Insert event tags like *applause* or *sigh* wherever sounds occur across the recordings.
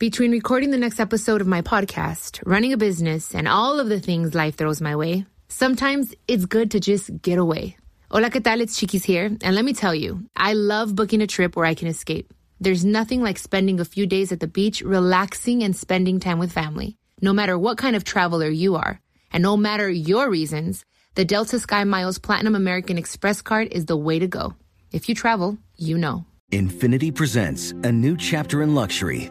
Between recording the next episode of my podcast, running a business, and all of the things life throws my way, sometimes it's good to just get away. Hola, ¿qué tal? It's Chiquis here. And let me tell you, I love booking a trip where I can escape. There's nothing like spending a few days at the beach, relaxing and spending time with family. No matter what kind of traveler you are, and no matter your reasons, the Delta Sky Miles Platinum American Express card is the way to go. If you travel, you know. Infiniti presents a new chapter in luxury,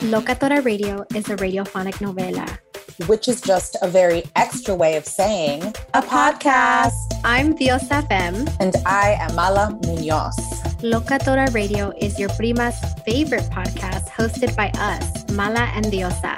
Locatora Radio is a radiophonic novela. which is just a very extra way of saying a podcast. I'm Diosa Femme. And I am Mala Munoz. Locatora Radio is your prima's favorite podcast hosted by us, Mala and Diosa.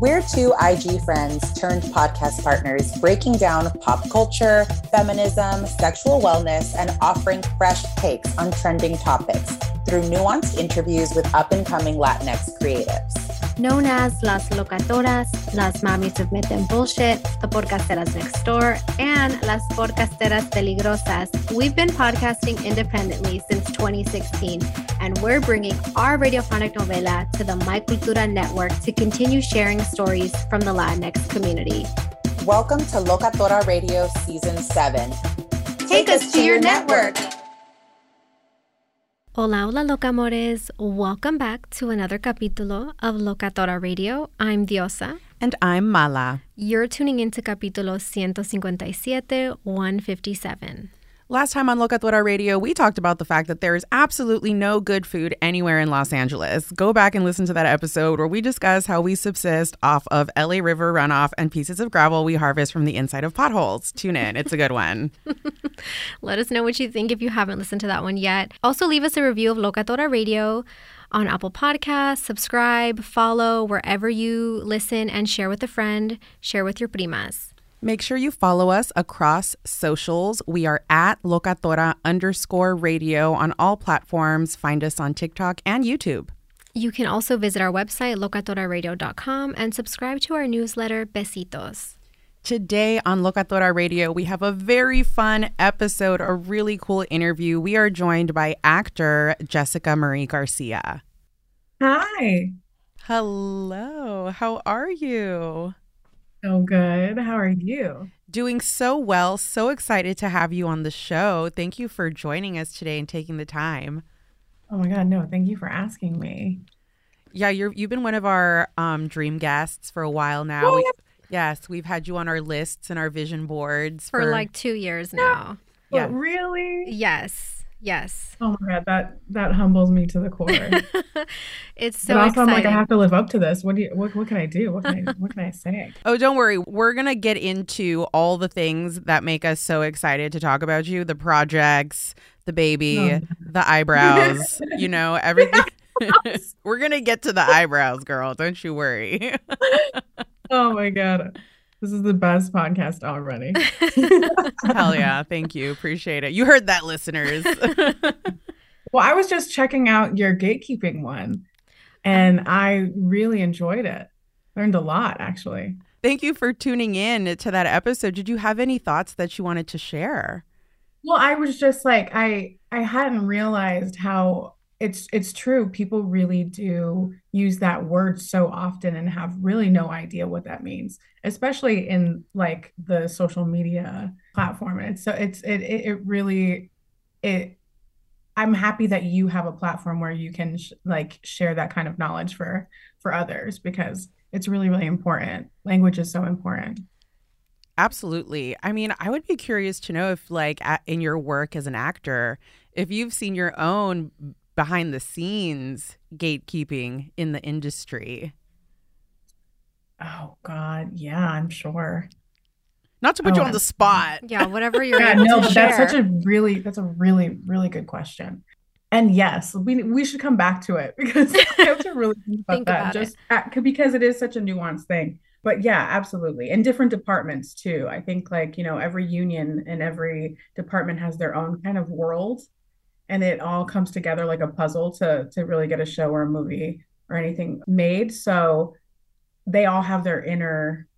We're two IG friends turned podcast partners breaking down pop culture, feminism, sexual wellness, and offering fresh takes on trending topics through nuanced interviews with up and coming Latinx creatives. Known as Las Locatoras, Las Mamis Admiten Bullshit, The Podcasteras Next Door, and Las Podcasteras Peligrosas, we've been podcasting independently since 2016, and we're bringing our radiophonic novela to the My Cultura network to continue sharing stories from the Latinx community. Welcome to Locatora Radio Season 7. Take us to your network. Hola, hola, locamores. Welcome back to another capítulo of Locatora Radio. I'm Diosa. And I'm Mala. You're tuning into capítulo 157, 157. Last time on Locatora Radio, we talked about the fact that there is absolutely no good food anywhere in Los Angeles. Go back and listen to that episode where we discuss how we subsist off of LA River runoff and pieces of gravel we harvest from the inside of potholes. Tune in, it's a good one. *laughs* Let us know what you think if you haven't listened to that one yet. Also, leave us a review of Locatora Radio on Apple Podcasts, subscribe, follow wherever you listen, and share with a friend, share with your primas. Make sure you follow us across socials. We are at Locatora underscore radio on all platforms. Find us on TikTok and YouTube. You can also visit our website, locatoraradio.com, and subscribe to our newsletter, Besitos. Today on Locatora Radio, we have a very fun episode, a really cool interview. We are joined by actor Jessica Marie Garcia. Hi. Hello, how are you? So good. How are you? Doing so well. So excited to have you on the show. Thank you for joining us today and taking the time. Oh my God, no, thank you for asking me. Yeah, you're you've been one of our um, dream guests for a while now. Oh, We- yes, we've had you on our lists and our vision boards For like two years now. Yeah. But really? Yes. Yes. Oh my God, that that humbles me to the core. *laughs* It's so but also, I'm like, I have to live up to this. What do you? What, what can I do? What can I? What can I *laughs* say? Oh, don't worry. We're going to get into all the things that make us so excited to talk about you the projects, the baby, Oh. the eyebrows, *laughs* you know, everything. We're going to get to the eyebrows, girl. Don't you worry. Oh my God, this is the best podcast already. *laughs* Hell yeah. Thank you. Appreciate it. You heard that, listeners. *laughs* Well, I was just checking out your gatekeeping one, and I really enjoyed it. Learned a lot, actually. Thank you for tuning in to that episode. Did you have any thoughts that you wanted to share? Well, I was just like I I hadn't realized how it's it's true. People really do use that word so often and have really no idea what that means, especially in like the social media platform. And so it's it it, really it I'm happy that you have a platform where you can sh- like share that kind of knowledge for for others because it's really really important. Language is so important. Absolutely. I mean, I would be curious to know if, like, in your work as an actor, if you've seen your own behind the scenes gatekeeping in the industry. Oh, God. Yeah, I'm sure. Not to put oh, you on the spot. Yeah, whatever you're yeah, no, but share. that's such a really, that's a really, really good question. And yes, we we should come back to it *laughs* because I have to really think about think that. About just at, because it is such a nuanced thing but yeah absolutely and different departments too i think like you know every union and every department has their own kind of world and it all comes together like a puzzle to to really get a show or a movie or anything made so they all have their inner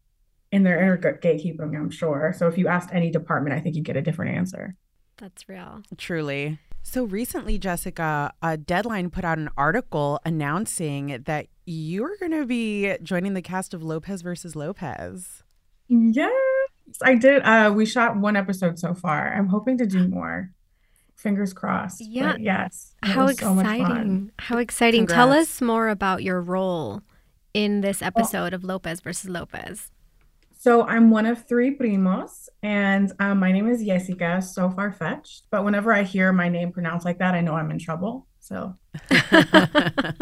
in their inner gatekeeping i'm sure so if you asked any department i think you'd get a different answer that's real truly so recently, Jessica, a Deadline put out an article announcing that you're going to be joining the cast of Lopez versus Lopez. Yes, I did. Uh, we shot one episode so far. I'm hoping to do more. Fingers crossed. Yeah. yes. How exciting. So How exciting. Congrats. Tell us more about your role in this episode of Lopez versus Lopez. So I'm one of three primos, and um, my name is Jessica, so far fetched. But whenever I hear my name pronounced like that, I know I'm in trouble. So *laughs* I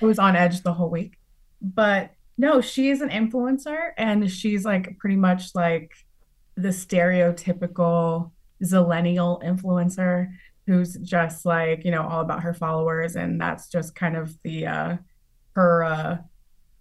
was on edge the whole week. But no, she is an influencer, and she's like pretty much like the stereotypical zillennial influencer who's just like you know all about her followers, and that's just kind of the uh, her uh,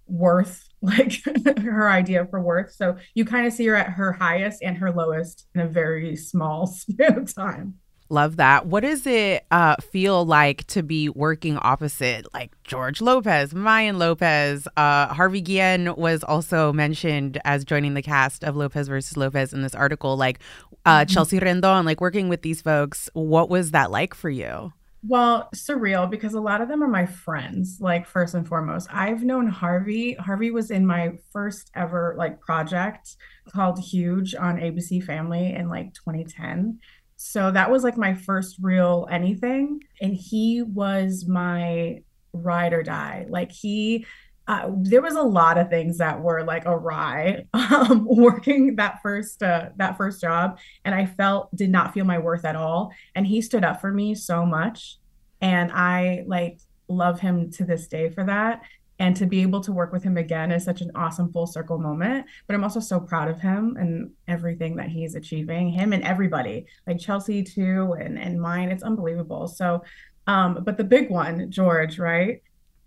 worth *laughs* like her idea for worth. So you kind of see her at her highest and her lowest in a very small *laughs* span of time love that what does it uh, feel like to be working opposite like george lopez mayan lopez uh, harvey guillen was also mentioned as joining the cast of lopez versus lopez in this article like uh, mm-hmm. chelsea rendon like working with these folks what was that like for you well, surreal because a lot of them are my friends, like first and foremost. I've known Harvey. Harvey was in my first ever like project called Huge on ABC Family in like 2010. So that was like my first real anything. And he was my ride or die. Like he uh, there was a lot of things that were like awry *laughs* um, working that first uh, that first job, and I felt did not feel my worth at all. And he stood up for me so much, and I like love him to this day for that. And to be able to work with him again is such an awesome full circle moment. But I'm also so proud of him and everything that he's achieving. Him and everybody, like Chelsea too, and and Mayan. It's unbelievable. So, um, but the big one, George, right?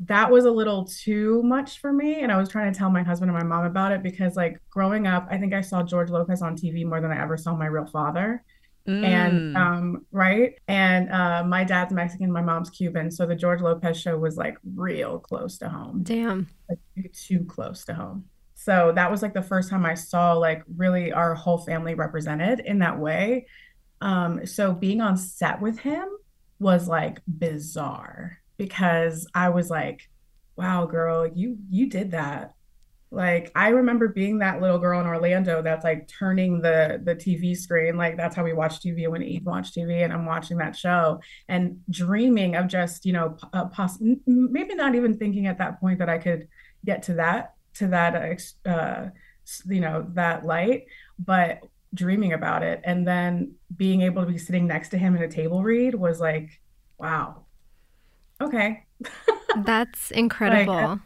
that was a little too much for me and i was trying to tell my husband and my mom about it because like growing up i think i saw george lopez on tv more than i ever saw my real father mm. and um right? And uh my dad's mexican my mom's cuban. So the george lopez show was like real close to home. Damn. Like too close to home. So that was like the first time i saw like really our whole family represented in that way. Um so being on set with him was like bizarre because I was like, wow, girl, you you did that. Like I remember being that little girl in Orlando that's like turning the the TV screen. Like that's how we watch TV when Eve watched TV, and I'm watching that show and dreaming of just you know uh, poss- maybe not even thinking at that point that I could get to that to that uh, uh, you know that light, but dreaming about it and then being able to be sitting next to him in a table read was like wow okay. *laughs* That's incredible. like,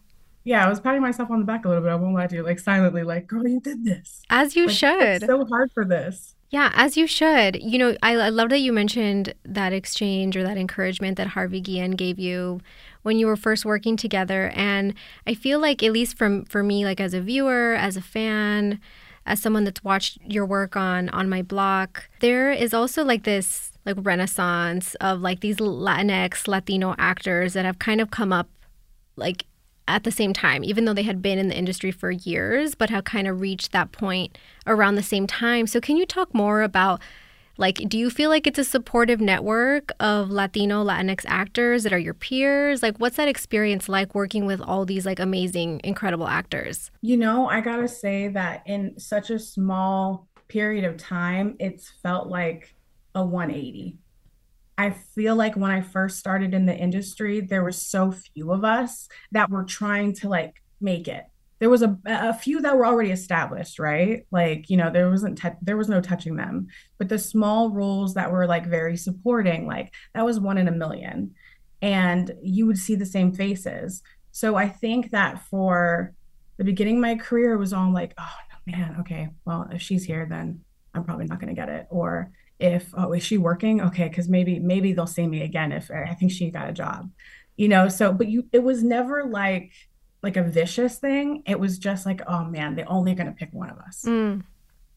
yeah, I was patting myself on the back a little bit. I won't lie to you, like silently, like, girl, you did this. As you like, should. so hard for this. Yeah, as you should. You know, I, I love that you mentioned that exchange or that encouragement that Harvey Guillen gave you when you were first working together. And I feel like, at least from for me, like as a viewer, as a fan, as someone that's watched your work on on my block, there is also like this like renaissance of like these Latinx Latino actors that have kind of come up like at the same time, even though they had been in the industry for years, but have kind of reached that point around the same time. So, can you talk more about like, do you feel like it's a supportive network of Latino, Latinx actors that are your peers? Like, what's that experience like working with all these like amazing, incredible actors? You know, I gotta say that in such a small period of time, it's felt like a 180 I feel like when I first started in the industry, there were so few of us that were trying to like make it. There was a, a few that were already established, right? Like, you know, there wasn't, te- there was no touching them. But the small roles that were like very supporting, like that was one in a million. And you would see the same faces. So I think that for the beginning of my career, was all like, oh man, okay, well, if she's here, then I'm probably not going to get it. Or if oh is she working? Okay because maybe maybe they'll see me again if i think she got a job you know? So but you it was never like like a vicious thing. It was just like oh man they're only going to pick one of us. Mm.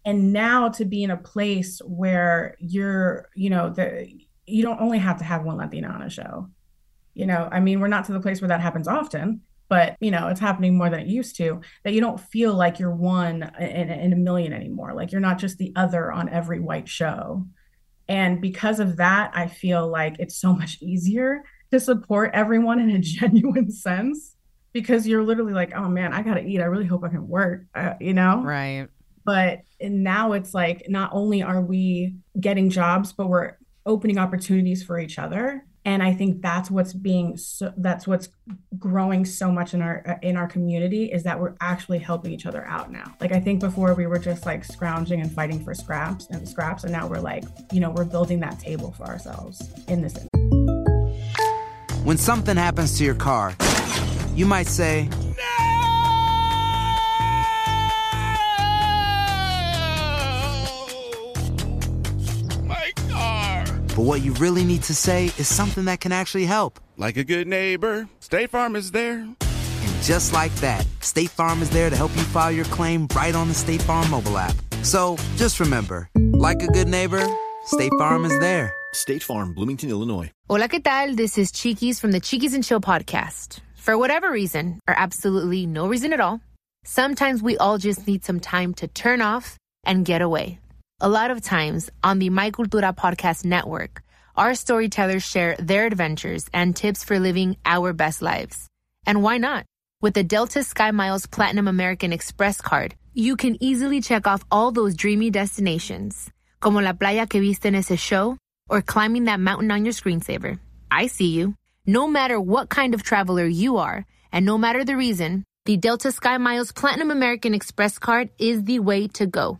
and now to be in a place where you're you know the you don't only have to have one latina on a show you know? I mean we're not to the place where that happens often but you know it's happening more than it used to that you don't feel like you're one in, in, a million anymore. Like you're not just the other on every white show and because of that i feel like it's so much easier to support everyone in a *laughs* genuine sense because you're literally like oh man i gotta eat. I really hope i can work uh, you know? Right. But now it's like not only are we getting jobs but we're opening opportunities for each other and i think that's what's being so, that's what's growing so much in our in our community is that we're actually helping each other out now. Like i think before we were just like scrounging and fighting for scraps and scraps and now we're like you know we're building that table for ourselves in this when something happens to your car you might say But what you really need to say is something that can actually help. Like a good neighbor, State Farm is there. And just like that, State Farm is there to help you file your claim right on the State Farm mobile app. So just remember, like a good neighbor, State Farm is there. State Farm, Bloomington, Illinois. Hola, ¿qué tal? This is Chiquis from the Chiquis and Chill podcast. For whatever reason, or absolutely no reason at all, sometimes we all just need some time to turn off and get away. A lot of times on the My Cultura podcast network, our storytellers share their adventures and tips for living our best lives. And why not? With the Delta Sky Miles Platinum American Express card, you can easily check off all those dreamy destinations, como la playa que viste en ese show, or climbing that mountain on your screensaver. I see you. No matter what kind of traveler you are, and no matter the reason, the Delta Sky Miles Platinum American Express card is the way to go.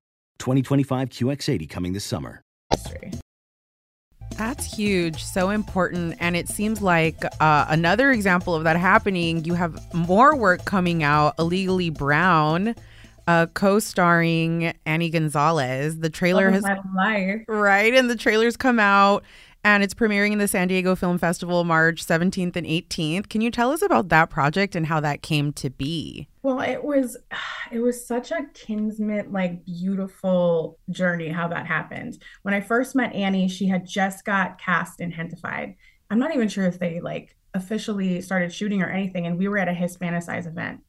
2025 QX80 coming this summer. That's huge, so important. And it seems like uh, another example of that happening, you have more work coming out, Illegally Brown. Uh, co-starring Annie Gonzalez. The trailer oh, has right, and the trailers come out, and it's premiering in the San Diego Film Festival March 17th and 18th. Can you tell us about that project and how that came to be? Well, it was *sighs* it was such a kinsman like beautiful journey how that happened. When I first met Annie, she had just got cast in Gentefied. I'm not even sure if they like officially started shooting or anything and we were at a Hispanicize event.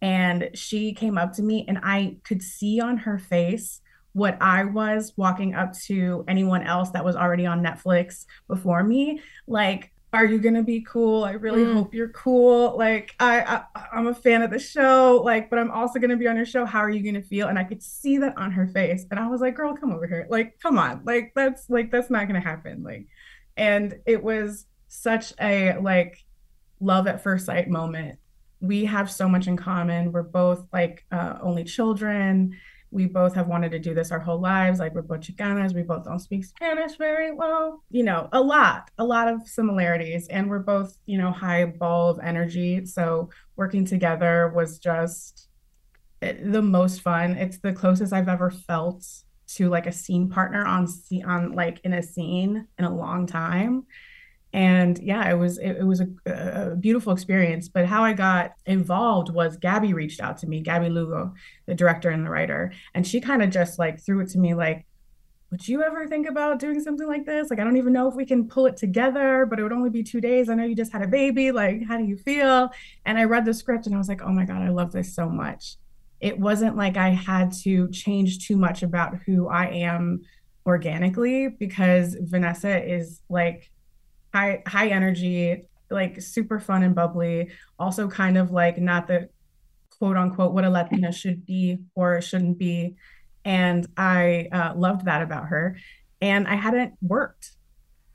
And she came up to me and I could see on her face what I was walking up to anyone else that was already on Netflix before me. Like, are you gonna be cool? I really mm. hope you're cool. Like, I, I I'm a fan of the show. Like, but I'm also gonna be on your show. How are you gonna feel? And I could see that on her face, and I was like, girl, come over here. Like, come on. Like, that's like that's not gonna happen. Like, and it was such a like love at first sight moment. We have so much in common. We're both like uh, only children we both have wanted to do this our whole lives. Like we're both Chicanas, we both don't speak Spanish very well. You know, a lot, a lot of similarities. And we're both, you know, high ball of energy. So working together was just eh, the most fun. It's the closest I've ever felt to like a scene partner on on like in a scene in a long time and yeah it was it, it was a, a, beautiful experience. But how i got involved was gabby reached out to me gabby lugo the director and the writer. And she kind of just like threw it to me like would you ever think about doing something like this? Like i don't even know if we can pull it together but it would only be two days. I know you just had a baby. Like how do you feel? And i read the script and i was like oh my god i love this so much. It wasn't like i had to change too much about who i am organically because vanessa is like high high energy, like super fun and bubbly. Also, kind of like not the quote unquote what a Latina should be or shouldn't be. And I uh, loved that about her. And I hadn't worked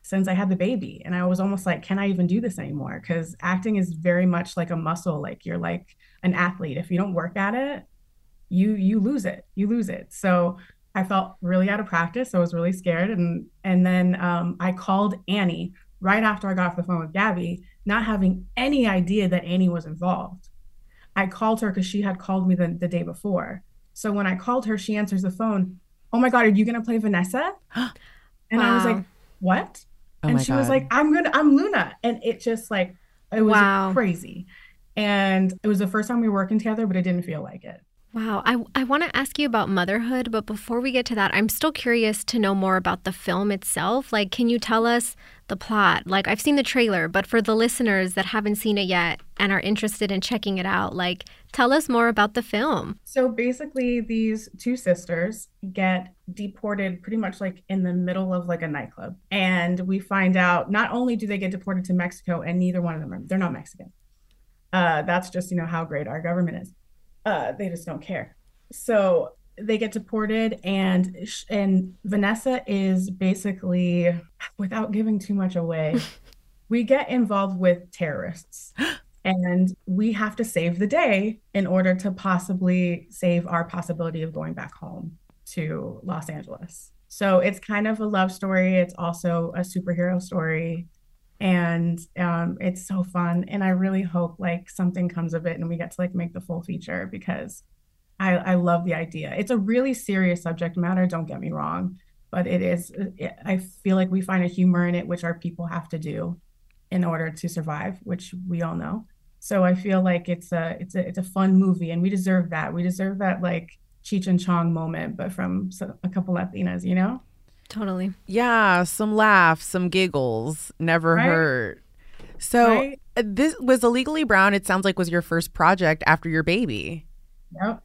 since I had the baby. And I was almost like, can I even do this anymore? Because acting is very much like a muscle. Like you're like an athlete. If you don't work at it, you you lose it. You lose it. So I felt really out of practice. I was really scared. And and then um, I called Annie, right after I got off the phone with Gabby, not having any idea that Annie was involved. I called her because she had called me the, the day before. So when I called her, she answers the phone. Oh my God, are you gonna play Vanessa? *gasps* And wow. I was like, What? Oh and she God. was like, I'm gonna I'm Luna. And it just like it was wow. crazy. And it was the first time we were working together, but it didn't feel like it. Wow. I, I want to ask you about motherhood, but before we get to that, I'm still curious to know more about the film itself. Like, can you tell us the plot? Like, I've seen the trailer, but for the listeners that haven't seen it yet and are interested in checking it out, like, tell us more about the film. So basically, these two sisters get deported pretty much like in the middle of like a nightclub. And we find out not only do they get deported to Mexico, and neither one of them are, they're not Mexican. Uh, that's just, you know, how great our government is uh, they just don't care. So they get deported, and and Vanessa is basically, without giving too much away, *laughs* we get involved with terrorists. *gasps* and we have to save the day in order to possibly save our possibility of going back home to Los Angeles. So it's kind of a love story. It's also a superhero story and um, it's so fun. And i really hope like something comes of it and we get to like make the full feature because i i love the idea. It's a really serious subject matter don't get me wrong but it is it, i feel like we find a humor in it which our people have to do in order to survive which we all know. So i feel like it's a it's a it's a fun movie and we deserve that. We deserve that like cheech and chong moment but from a couple latinas you know Totally. Yeah, some laughs, some giggles, never right? hurt. So right? Uh, this was illegally Brown. It sounds like was your first project after your baby. Yep.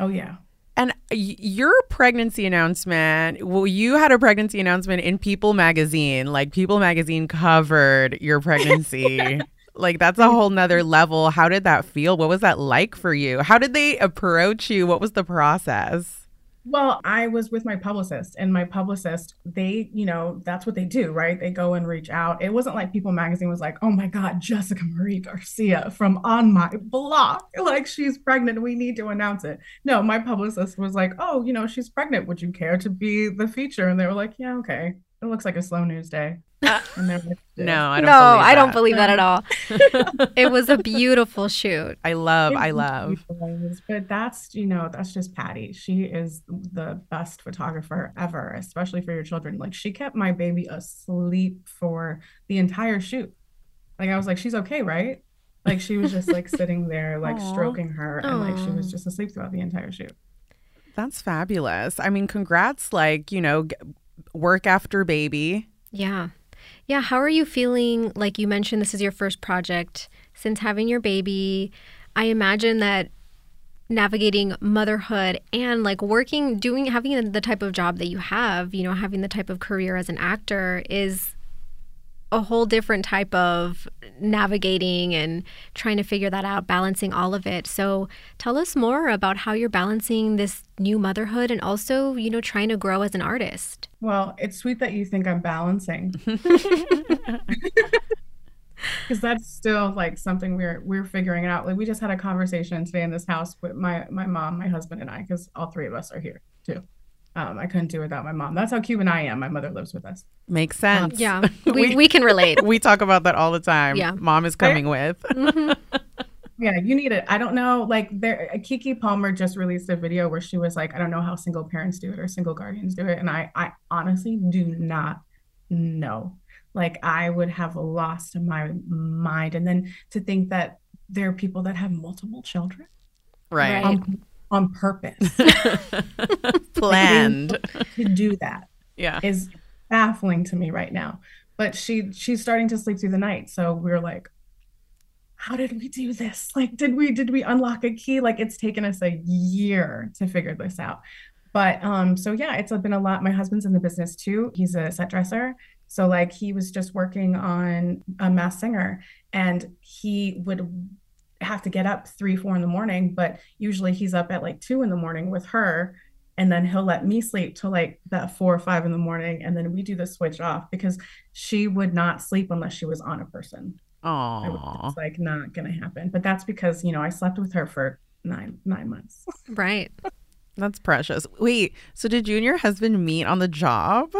Oh yeah. And your pregnancy announcement, well, you had a pregnancy announcement in People magazine. Like People magazine covered your pregnancy. *laughs* like that's a whole nother level. How did that feel? What was that like for you? How did they approach you? What was the process? Well, I was with my publicist, and my publicist, they, you know, that's what they do, right? They go and reach out. It wasn't like People Magazine was like, oh my God, Jessica Marie Garcia from on my block. *laughs* Like, she's pregnant. We need to announce it. No, my publicist was like, oh, you know, she's pregnant. Would you care to be the feature? And they were like, yeah, okay. It looks like a slow news day. Uh, *laughs* *laughs* no, I don't. No, I don't believe that at all. *laughs* it was a beautiful shoot. I love, I love. But that's you know that's just Patty. She is the best photographer ever, especially for your children. Like she kept my baby asleep for the entire shoot. Like I was like, she's okay, right? Like she was just like sitting there, like Aww. stroking her, and like she was just asleep throughout the entire shoot. That's fabulous. I mean, congrats! Like you know, work after baby. Yeah. Yeah. How are you feeling? Like you mentioned, this is your first project since having your baby. I imagine that navigating motherhood and like working, doing, having the type of job that you have, you know, having the type of career as an actor is a whole different type of navigating and trying to figure that out, balancing all of it. So tell us more about how you're balancing this new motherhood and also, you know, trying to grow as an artist. Well, it's sweet that you think I'm balancing. *laughs* *laughs* because that's still like something we're we're figuring out. Like we just had a conversation today in this house with my my mom, my husband, and I, because all three of us are here too. Um, I couldn't do without my mom. That's how Cuban I am. My mother lives with us. Makes sense. Yeah, *laughs* we, we can relate. We talk about that all the time. Yeah. Mom is coming with. Yeah, you need it. I don't know. Like there, uh, Keke Palmer just released a video where she was like, I don't know how single parents do it or single guardians do it, and I, I honestly do not know. Like I would have lost my mind, and then to think that there are people that have multiple children, Right. on, on purpose, *laughs* *laughs* Planned. to do that Yeah. is baffling to me right now. But she she's starting to sleep through the night, so we're like, how did we do this? Like, did we did we unlock a key? Like, it's taken us a year to figure this out. But um, so yeah, it's been a lot. My husband's in the business too. He's a set dresser. So like he was just working on a Masked Singer and he would have to get up three, four in the morning, but usually he's up at like two in the morning with her. And then he'll let me sleep till like that four or five in the morning. And then we do the switch off because she would not sleep unless she was on a person. I would- Aww. It's like not gonna happen. But that's because, you know, I slept with her for nine nine months. Right. That's precious. Wait, so did you and your husband meet on the job?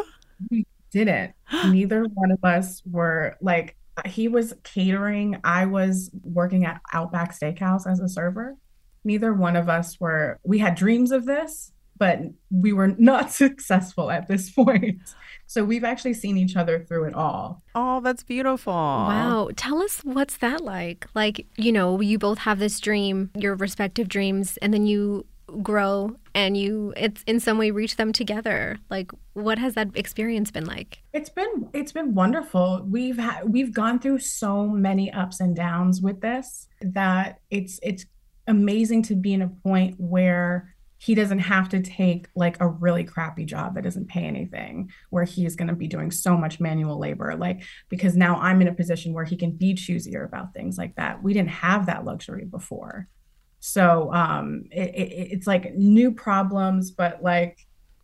We didn't. Neither one of us were like he was catering. I was working at Outback Steakhouse as a server. Neither one of us were we had dreams of this, but we were *laughs* not successful at this point. So we've actually seen each other through it all. Oh, that's beautiful. Wow. Tell us what's that like? Like, you know, you both have this dream, your respective dreams, and then you grow and you it's in some way reach them together. Like what has that experience been like? It's been it's been wonderful. We've had we've gone through so many ups and downs with this that it's it's amazing to be in a point where he doesn't have to take like a really crappy job that doesn't pay anything where he's going to be doing so much manual labor like because now I'm in a position where he can be choosier about things like that. We didn't have that luxury before. So um it, it, it's like new problems but like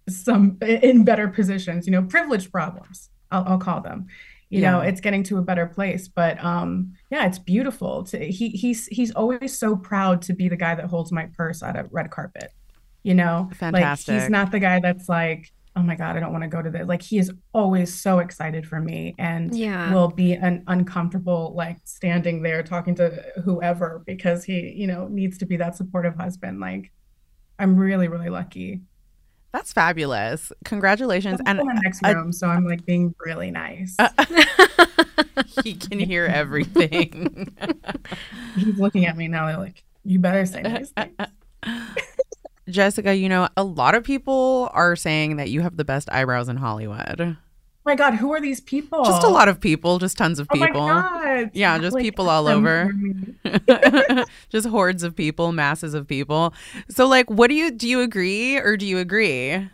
some in better positions, you know, privilege problems, I'll, I'll call them. You know, it's getting to a better place. But um, yeah, it's beautiful. To, he he's he's always so proud to be the guy that holds my purse at a red carpet. You know, like he's not the guy that's like, oh my god, I don't want to go to this. Like he is always so excited for me, and Yeah. will be an uncomfortable like standing there talking to whoever because he you know needs to be that supportive husband. Like I'm really really lucky. That's fabulous. Congratulations. I'm And in the next I- room, so I'm like being really nice. Uh, *laughs* *laughs* he can hear everything. *laughs* He's looking at me now, like, you better say nice things. Jessica, you know, a lot of people are saying that you have the best eyebrows in Hollywood. Oh my God, who are these people? Just a lot of people, just tons of Oh my people. God. Yeah, just Like, people all over. *laughs* just hordes of people, masses of people. So like what do you do you agree or do you agree?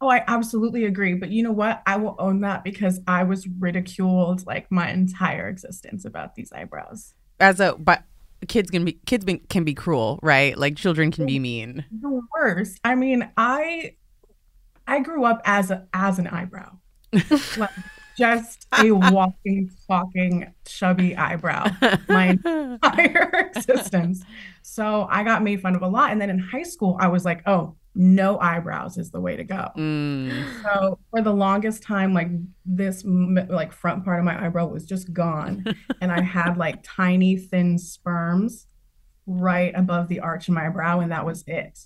Oh, I absolutely agree. But you know what? I will own that because I was ridiculed like my entire existence about these eyebrows. As a but kids can be kids be, can be cruel, right? Like children can be mean. The worst. I mean, I I grew up as a as an eyebrow. *laughs* like just a walking, talking, chubby eyebrow my *laughs* entire *laughs* existence. So I got made fun of a lot. And then in high school, I was like, oh, no eyebrows is the way to go. Mm. So for the longest time, like this like front part of my eyebrow was just gone, *laughs* and I had like tiny thin sperms right above the arch of my brow, and that was it.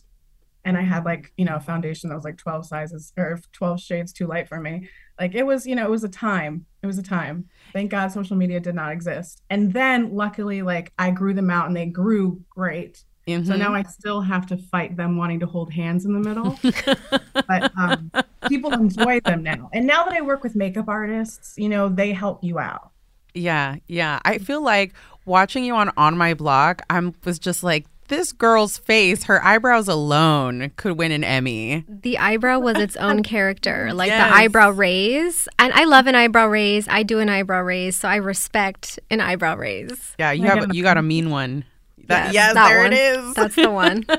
And I had like you know foundation that was like twelve sizes or twelve shades too light for me. Like it was you know it was a time. It was a time. Thank God social media did not exist. And then luckily like I grew them out and they grew great. So Mhm. now I still have to fight them wanting to hold hands in the middle. *laughs* but um, people enjoy them now. And now that I work with makeup artists, you know, they help you out. Yeah, yeah. I feel like watching you on on my block, I'm was just like this girl's face, her eyebrows alone could win an Emmy. The eyebrow was its own *laughs* character, like Yes. the eyebrow raise. And I love an eyebrow raise. I do an eyebrow raise, so I respect an eyebrow raise. Yeah, you have you got a mean one. That, Yes, yes, that there one. it is. That's the one. *laughs*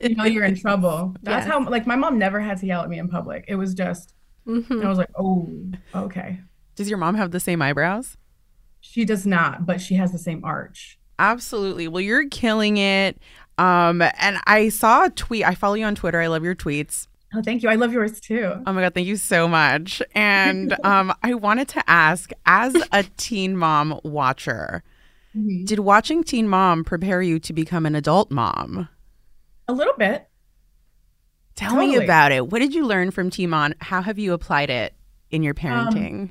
You know, you're in trouble. That's Yeah. how, like, my mom never had to yell at me in public. It was just, Mhm. I was like, oh, okay. Does your mom have the same eyebrows? She does not, but she has the same arch. Absolutely. Well, you're killing it. Um, and I saw a tweet. I follow you on Twitter. I love your tweets. Oh, thank you. I love yours too. Oh my god, thank you so much. And *laughs* um, I wanted to ask, as a teen mom watcher, Mhm. did watching Teen Mom prepare you to become an adult mom? A little bit. Tell me about it. What did you learn from Teen Mom? How have you applied it in your parenting?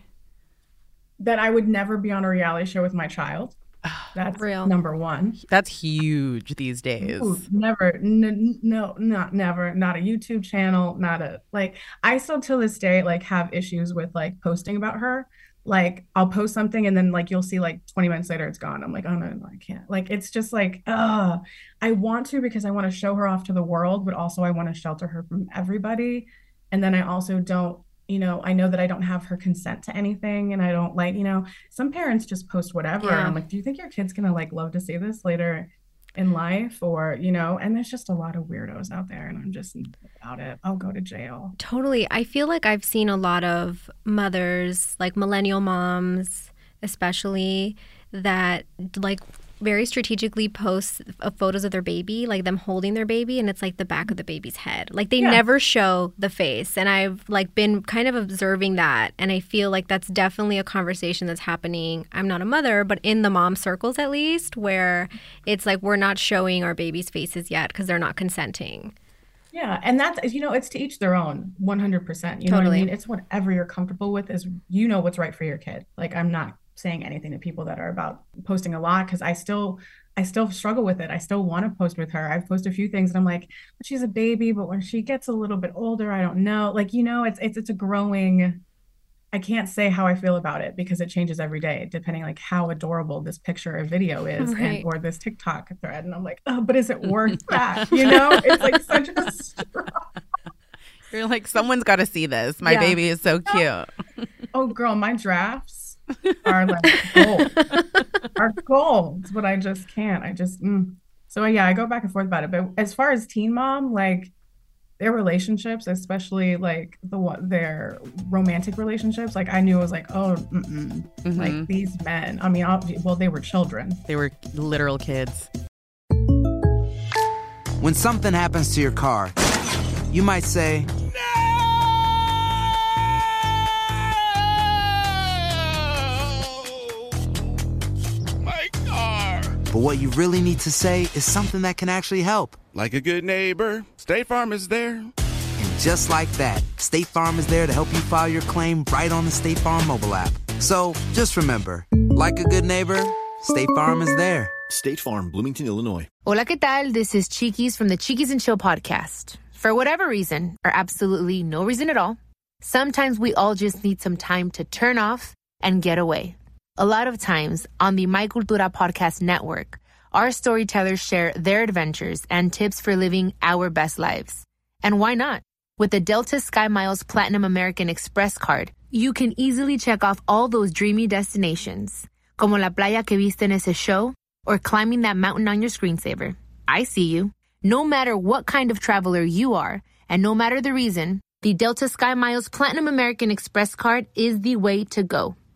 That I would never be on a reality show with my child. *sighs* That's Real. number one. That's huge these days. Ooh, never, n- no, not never, not a YouTube channel, not a like. I still till this day like have issues with like posting about her. Like I'll post something and then like you'll see like 20 minutes later it's gone. I'm like, oh no, no, I can't. Like it's just like, uh, I want to because I want to show her off to the world, but also I want to shelter her from everybody. And then I also don't, you know, I know that I don't have her consent to anything, and I don't like, you know, some parents just post whatever. Yeah. I'm like, do you think your kid's gonna like love to see this later? In life or you know and there's just a lot of weirdos out there and i'm just about it i'll go to jail Totally. I feel like I've seen a lot of mothers, like millennial moms, especially, that like very strategically post uh, photos of their baby, like them holding their baby, and it's like the back of the baby's head. Like they Yeah. never show the face. And I've like been kind of observing that. And I feel like that's definitely a conversation that's happening. I'm not a mother, but in the mom circles at least, where it's like we're not showing our babies' faces yet because they're not consenting. yeah and that's you know it's to each their own 100% you know what i mean it's whatever you're comfortable with is you know what's right for your kid like i'm not saying anything to people that are about posting a lot because i still I still struggle with it. I still want to post with her. I've posted a few things and I'm like, she's a baby, but when she gets a little bit older, I don't know. Like, you know, it's it's it's a growing I can't say how I feel about it because it changes every day, depending like how adorable this picture or video *laughs* is, Right. and, or this TikTok thread. And I'm like, oh, but is it worth *laughs* that? You know, it's like such a struggle. *laughs* You're like, someone's got to see this. My Yeah. baby is so cute. Oh, girl, my drafts are like gold, are gold, but I just can't. I just mm. so yeah, I go back and forth about it. But as far as Teen Mom, like their relationships, especially like the one their romantic relationships, like I knew it was like, oh, mm-mm. Mhm. like these men. I mean, ob- well, they were children. They were literal kids. When something happens to your car, you might say, but what you really need to say is something that can actually help. Like a good neighbor, State Farm is there. And just like that, State Farm is there to help you file your claim right on the State Farm mobile app. So just remember, like a good neighbor, State Farm is there. State Farm, Bloomington, Illinois. Hola, ¿qué tal? This is Chiquis from the Chiquis and Chill podcast. For whatever reason, or absolutely no reason at all, sometimes we all just need some time to turn off and get away. A lot of times on the My Cultura podcast network, our storytellers share their adventures and tips for living our best lives. And why not? With the Delta Sky Miles Platinum American Express card, you can easily check off all those dreamy destinations, como la playa que viste en ese show, or climbing that mountain on your screensaver. I see you. No matter what kind of traveler you are, and no matter the reason, the Delta Sky Miles Platinum American Express card is the way to go.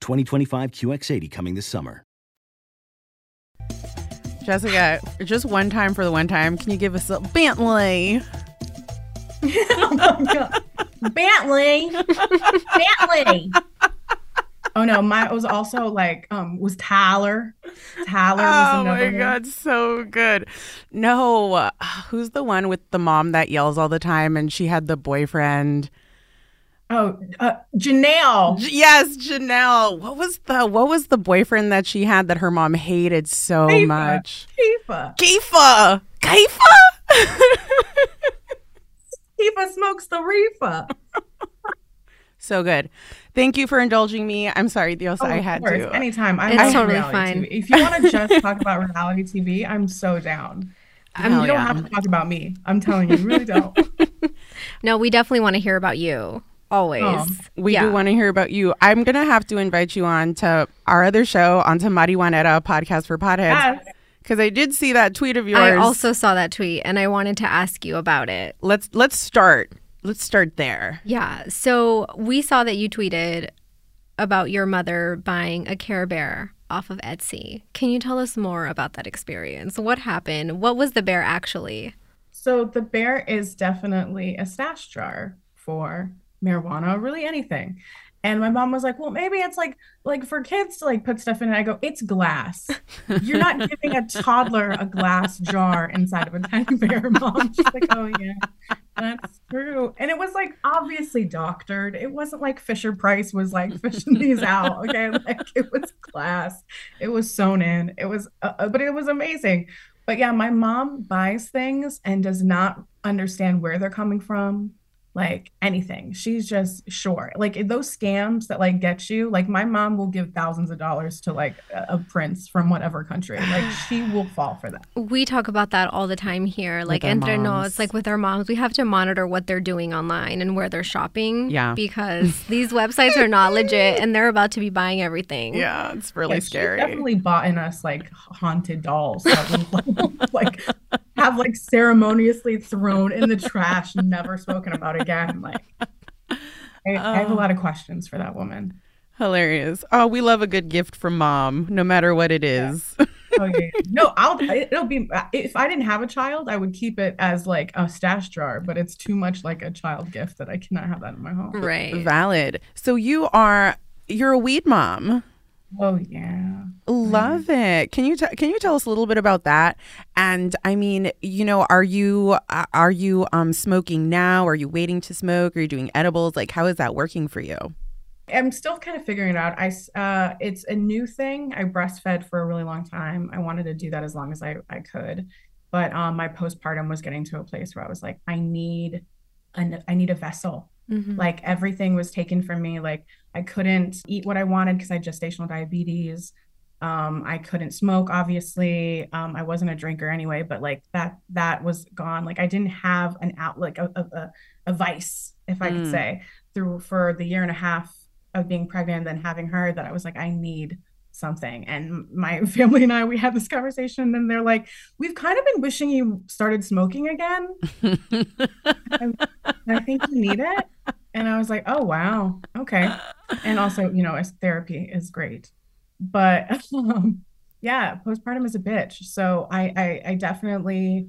2025 QX80 coming this summer. Jessica, just one time for the one time, can you give us a Bentley? *laughs* oh my god, Bentley, Bentley. Oh no, mine was also like um was Tyler. Tyler oh my one. god, so good. No, uh, who's the one with the mom that yells all the time and she had the boyfriend? Oh, uh, Jenelle. J- Yes, Jenelle. What was the what was the boyfriend that she had that her mom hated so Kiefer. much? Kifa. Kifa. Kifa. *laughs* Kifa smokes the reefer. *laughs* so good. Thank you for indulging me. I'm sorry, Diosa, Oh, I had course. to. Anytime. I It's love totally fine. TV. If you want to *laughs* just talk about reality TV, I'm so down. I'm- you don't yeah. have to talk about me. I'm telling you, you really don't. No, we definitely want to hear about you. Always. Oh, We Yeah. do want to hear about you. I'm gonna have to invite you on to our other show, onto Marijuanera podcast for potheads, Yes. because I did see that tweet of yours. I also saw that tweet and I wanted to ask you about it. let's let's start. Let's start there. Yeah. So we saw that you tweeted about your mother buying a Care Bear off of Etsy. Can you tell us more about that experience? What happened? What was the bear actually? So the bear is definitely a stash jar for marijuana, really anything. And my mom was like, "Well, maybe it's like like for kids to like put stuff in." it. I go, "It's glass. You're not giving a toddler a glass jar inside of a teddy *laughs* bear, mom." She's like, "Oh yeah, that's true." And it was like obviously doctored. It wasn't like Fisher Price was like fishing these out. Okay, *laughs* like it was glass. It was sewn in. It was, uh, uh, but it was amazing. But yeah, my mom buys things and does not understand where they're coming from, like anything. She's just sure. Like those scams that like get you, like my mom will give thousands of dollars to like a, a prince from whatever country. Like *sighs* she will fall for that. We talk about that all the time here. Like our entre moms. nos, like with our moms, we have to monitor what they're doing online and where they're shopping. Yeah. *laughs* Because *laughs* these websites are not legit and they're about to be buying everything. Yeah, it's really Yeah, she scary. definitely bought in us like haunted dolls that would *laughs* like have like ceremoniously thrown in the trash, never spoken about again. Like I, I have a lot of oh. questions for that woman. Hilarious. Oh, we love a good gift from mom, no matter what it is. Oh yeah. No, I'll it'll be if I didn't have a child, I would keep it as like a stash jar, but it's too much like a child gift that I cannot have that in my home. Right. Valid. So you are you're a weed mom. Oh yeah. Love it. Can you t- can you tell us a little bit about that? And I mean, you know, are you uh, are you um smoking now? Are you waiting to smoke? Are you doing edibles? Like, how is that working for you? I'm still kind of figuring it out. I uh, it's a new thing. I breastfed for a really long time. I wanted to do that as long as I, I could, but um, my postpartum was getting to a place where I was like, I need an I need a vessel. Mhm. Like everything was taken from me. Like I couldn't eat what I wanted because I had gestational diabetes. Um, I couldn't smoke, obviously. Um, I wasn't a drinker anyway, but like that that was gone. Like I didn't have an out like a a, a, vice, if I could Mm. say, through for the year and a half of being pregnant and then having her that I was like, I need something. And my *laughs* family and I, we had this conversation, and they're like, We've kind of been wishing you started smoking again. *laughs* And I think you need it. And I was like, oh, wow. Okay. And also, you know, as therapy is great. But *laughs* um, yeah, postpartum is a bitch. So I, I, I definitely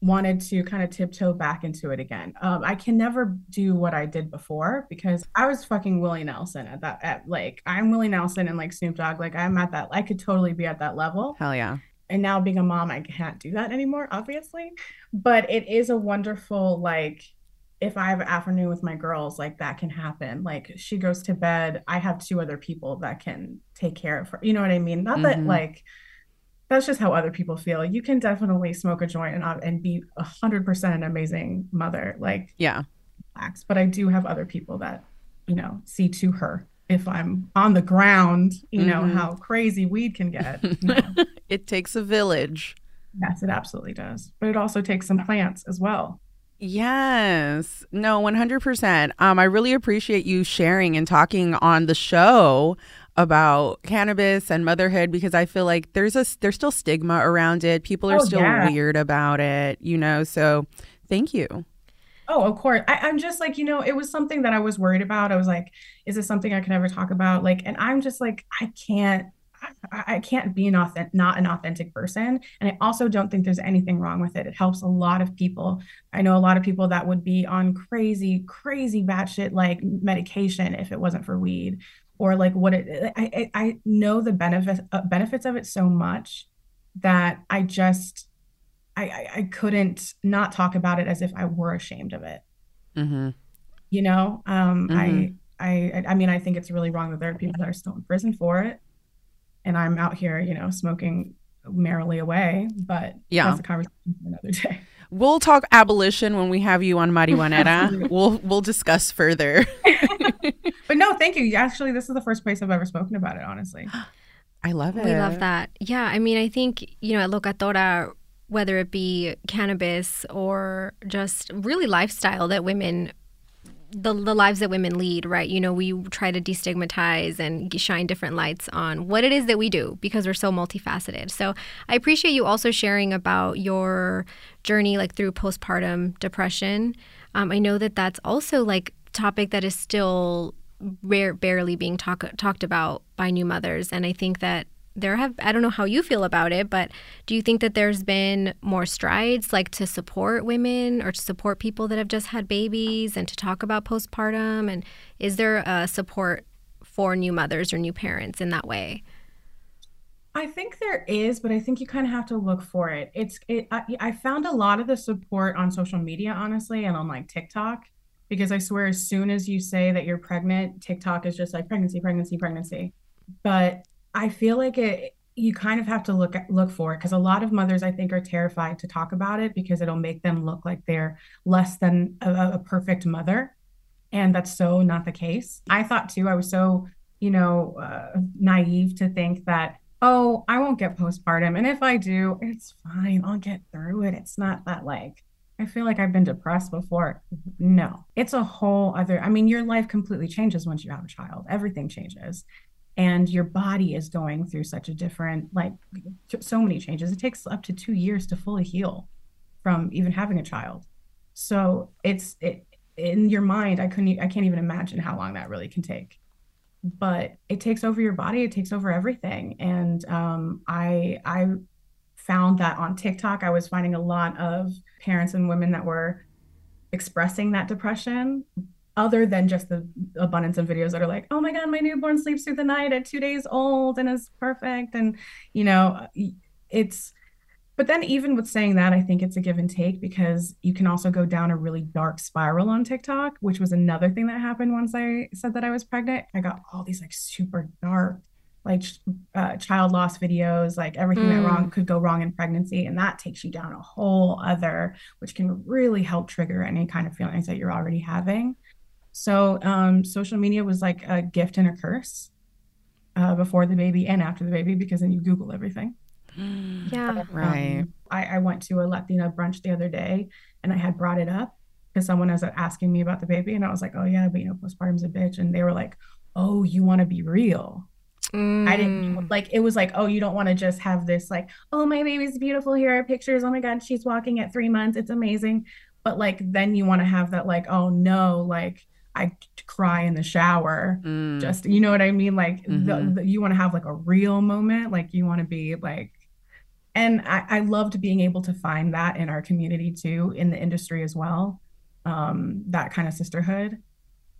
wanted to kind of tiptoe back into it again. Um, I can never do what I did before because I was fucking Willie Nelson at that, at like, I'm Willie Nelson and like Snoop Dogg. Like, I'm at that, I could totally be at that level Hell yeah. and now being a mom i can't do that anymore obviously but it is a wonderful like if i have an afternoon with my girls like that can happen like she goes to bed i have two other people that can take care of her you know what i mean not that Mhm. like that's just how other people feel you can definitely smoke a joint and, and be a hundred percent an amazing mother like Yeah. relax. but i do have other people that you know see to her if i'm on the ground you know Mhm. how crazy weed can get you know. *laughs* It takes a village. Yes, it absolutely does. But it also takes some plants as well. Yes. No, 100%. Um I really appreciate you sharing and talking on the show about cannabis and motherhood because I feel like there's a there's still stigma around it. People are Oh, still yeah. weird about it, you know. So, thank you. Oh, of course. I, I'm just like, you know, it was something that I was worried about. I was like, is this something I can ever talk about? Like, and I'm just like, I can't, I can't be an authentic, not an authentic person. And I also don't think there's anything wrong with it. It helps a lot of people. I know a lot of people that would be on crazy, crazy batshit like medication if it wasn't for weed or like what it I I, know the benefit uh, benefits of it so much that I just I, I, I couldn't not talk about it as if I were ashamed of it. Mm-hmm. You know, um, Mhm. I, I, I mean, I think it's really wrong that there are people that are still in prison for it, and I'm out here, you know, smoking merrily away. But Yeah. that's a conversation for another day. *laughs* We'll talk abolition when we have you on Marijuanera. Absolutely. *laughs* we'll we'll discuss further. *laughs* But no, thank you. Actually, this is the first place I've ever spoken about it. Honestly, *gasps* I love it. We love that. Yeah, I mean, I think, you know, at Locatora, whether it be cannabis or just really lifestyle that women the, the lives that women lead, right? You know, we try to destigmatize and shine different lights on what it is that we do because we're so multifaceted. So I appreciate you also sharing about your journey, like through postpartum depression. Um, I know that that's also like topic that is still rare, barely being talk, talked about by new mothers, and I think that there have I don't know how you feel about it, but do you think that there's been more strides like to support women or to support people that have just had babies and to talk about postpartum and is there a support for new mothers or new parents in that way? I think there is, but I think you kind of have to look for it. It's it. I, I found a lot of the support on social media, honestly, and on like TikTok, because I swear, as soon as you say that you're pregnant, TikTok is just like pregnancy, pregnancy, pregnancy. But I feel like it. You kind of have to look at, look for it because a lot of mothers, I think, are terrified to talk about it because it'll make them look like they're less than a, a perfect mother, and that's so not the case. I thought too. I was so you know uh, naive to think that oh, I won't get postpartum. And if I do, it's fine. I'll get through it. It's not that like, I feel like I've been depressed before. No, it's a whole other, I mean, your life completely changes once you have a child, everything changes. And your body is going through such a different, like, so many changes. It takes up to two years to fully heal from even having a child. So it's, it, in your mind, I couldn't, I can't even imagine how long that really can take but it takes over your body it takes over everything and um, i i found that on tiktok i was finding a lot of parents and women that were expressing that depression other than just the abundance of videos that are like oh my god my newborn sleeps through the night at two days old and is perfect and you know it's but then even with saying that, I think it's a give and take because you can also go down a really dark spiral on TikTok, which was another thing that happened once I said that I was pregnant. I got all these like super dark, like uh, child loss videos, like everything that wrong could go wrong in pregnancy, and that takes you down a whole other, which can really help trigger any kind of feelings that you're already having. So um, social media was like a gift and a curse uh, before the baby and after the baby because then you Google everything. *gasps* Yeah. Right. Um, I, I went to a Latina brunch the other day and I had brought it up because someone was asking me about the baby. And I was like, oh, yeah, but you know, postpartum's a bitch. And they were like, oh, you want to be real. I didn't like it was like, oh, you don't want to just have this, like, oh, my baby's beautiful. Here are pictures. Oh my God, she's walking at three months. It's amazing. But like, then you want to have that, like, oh no, like, I cry in the shower. Mm. Just, you know what I mean? Like, the, Mhm. the, you want to have like a real moment. Like, you want to be like, and I, I loved being able to find that in our community too, in the industry as well. Um, that kind of sisterhood.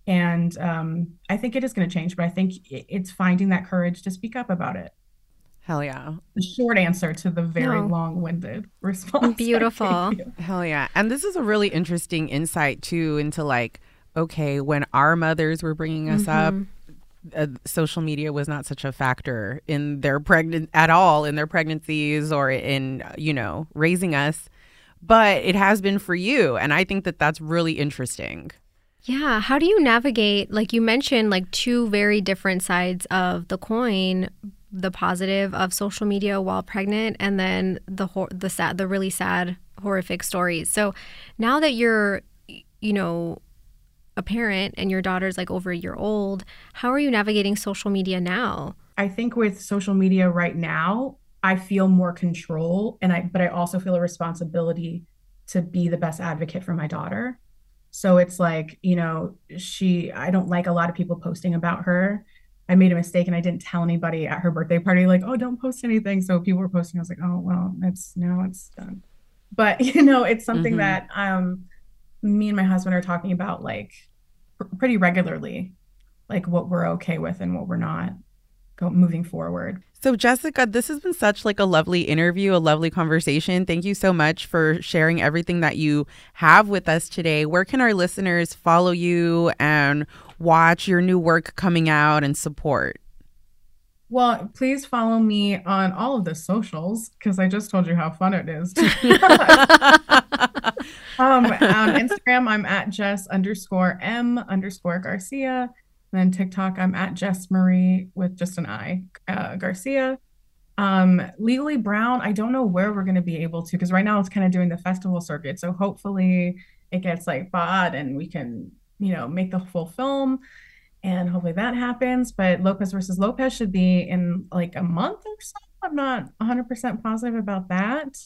And um, I think it is going to change, but I think it's finding that courage to speak up about it. Hell yeah. The short answer to the very No. long-winded response. *laughs* Beautiful. Hell yeah. And this is a really interesting insight too into like, okay, when our mothers were bringing us up, uh, social media was not such a factor in their pregnant at all in their pregnancies or in you know raising us. But it has been for you and i think that that's really interesting. Yeah. How do you navigate, like you mentioned, like two very different sides of the coin the positive of social media while pregnant and then the hor- the sad the really sad horrific stories. So now that you're you know a parent and your daughter's like over a year old how are you navigating social media now I think with social media right now, I feel more control and I but I also feel a responsibility to be the best advocate for my daughter. So it's like, you know, she I don't like a lot of people posting about her. I made a mistake and I didn't tell anybody at her birthday party like, "Oh, don't post anything." So people were posting. I was like, "Oh, well, it's now it's done." But, *laughs* you know, it's something Mhm. that um me and my husband are talking about like pr- pretty regularly like what we're okay with and what we're not go moving forward. So Jessica, this has been such like a lovely interview, a lovely conversation. Thank you so much for sharing everything that you have with us today. Where can our listeners follow you and watch your new work coming out and support? Well, please follow me on all of the socials because I just told you how fun it is. *laughs* *laughs* um, on Instagram, I'm at Jess underscore M underscore Garcia. And then TikTok, I'm at Jess Marie with just an I, uh, Garcia. Um, Legally Brown, I don't know where we're going to be able to because right now it's kind of doing the festival circuit. So hopefully it gets like bought and we can, you know, make the full film and hopefully that happens. But Lopez versus Lopez should be in like a month or so. I'm not 100% positive about that.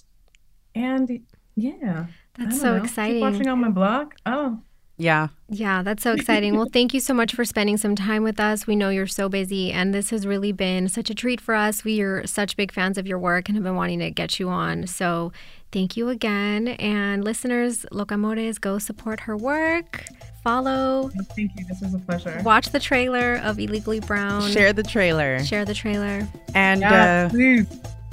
And yeah, that's so know. exciting. Keep watching on my block. Oh, yeah. Yeah, that's so exciting. well, thank you so much for spending some time with us. We know you're so busy, and this has really been such a treat for us. We are such big fans of your work and have been wanting to get you on. So, thank you again. And listeners, Locamores, go support her work. Follow. Thank you. This was a pleasure. Watch the trailer of Illegally Brown. Share the trailer. Share the trailer. And uh, please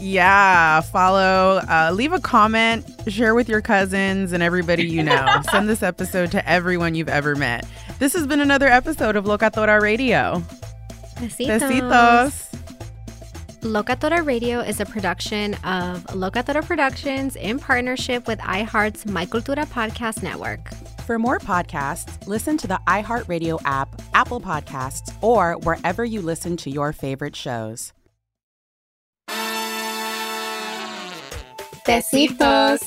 yeah, follow, uh, leave a comment, share with your cousins and everybody you know. *laughs* Send this episode to everyone you've ever met. This has been another episode of Locatora Radio. Besitos. Besitos. Locatora Radio is a production of Locatora Productions in partnership with iHeart's My Cultura Podcast Network. For more podcasts, listen to the iHeartRadio app, Apple Podcasts, or wherever you listen to your favorite shows. Besitos.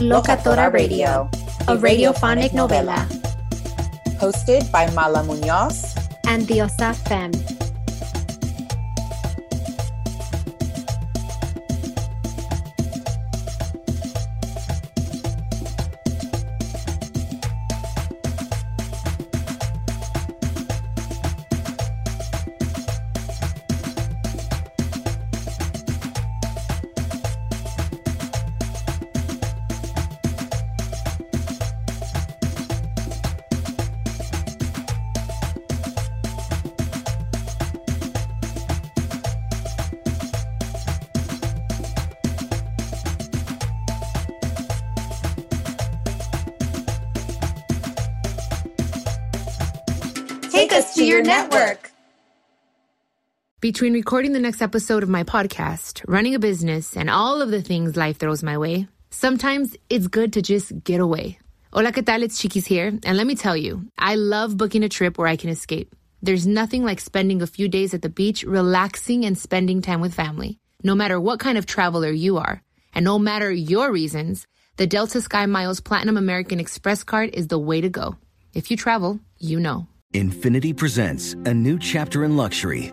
Locatora Radio, a radiophonic novela. Hosted by Mala Munoz and Diosa Femme. Between recording the next episode of my podcast, running a business, and all of the things life throws my way, sometimes it's good to just get away. Hola, ¿qué tal? It's Chiquis here. And let me tell you, I love booking a trip where I can escape. There's nothing like spending a few days at the beach, relaxing and spending time with family. No matter what kind of traveler you are, and no matter your reasons, the Delta Sky Miles Platinum American Express card is the way to go. If you travel, you know. Infiniti presents a new chapter in luxury,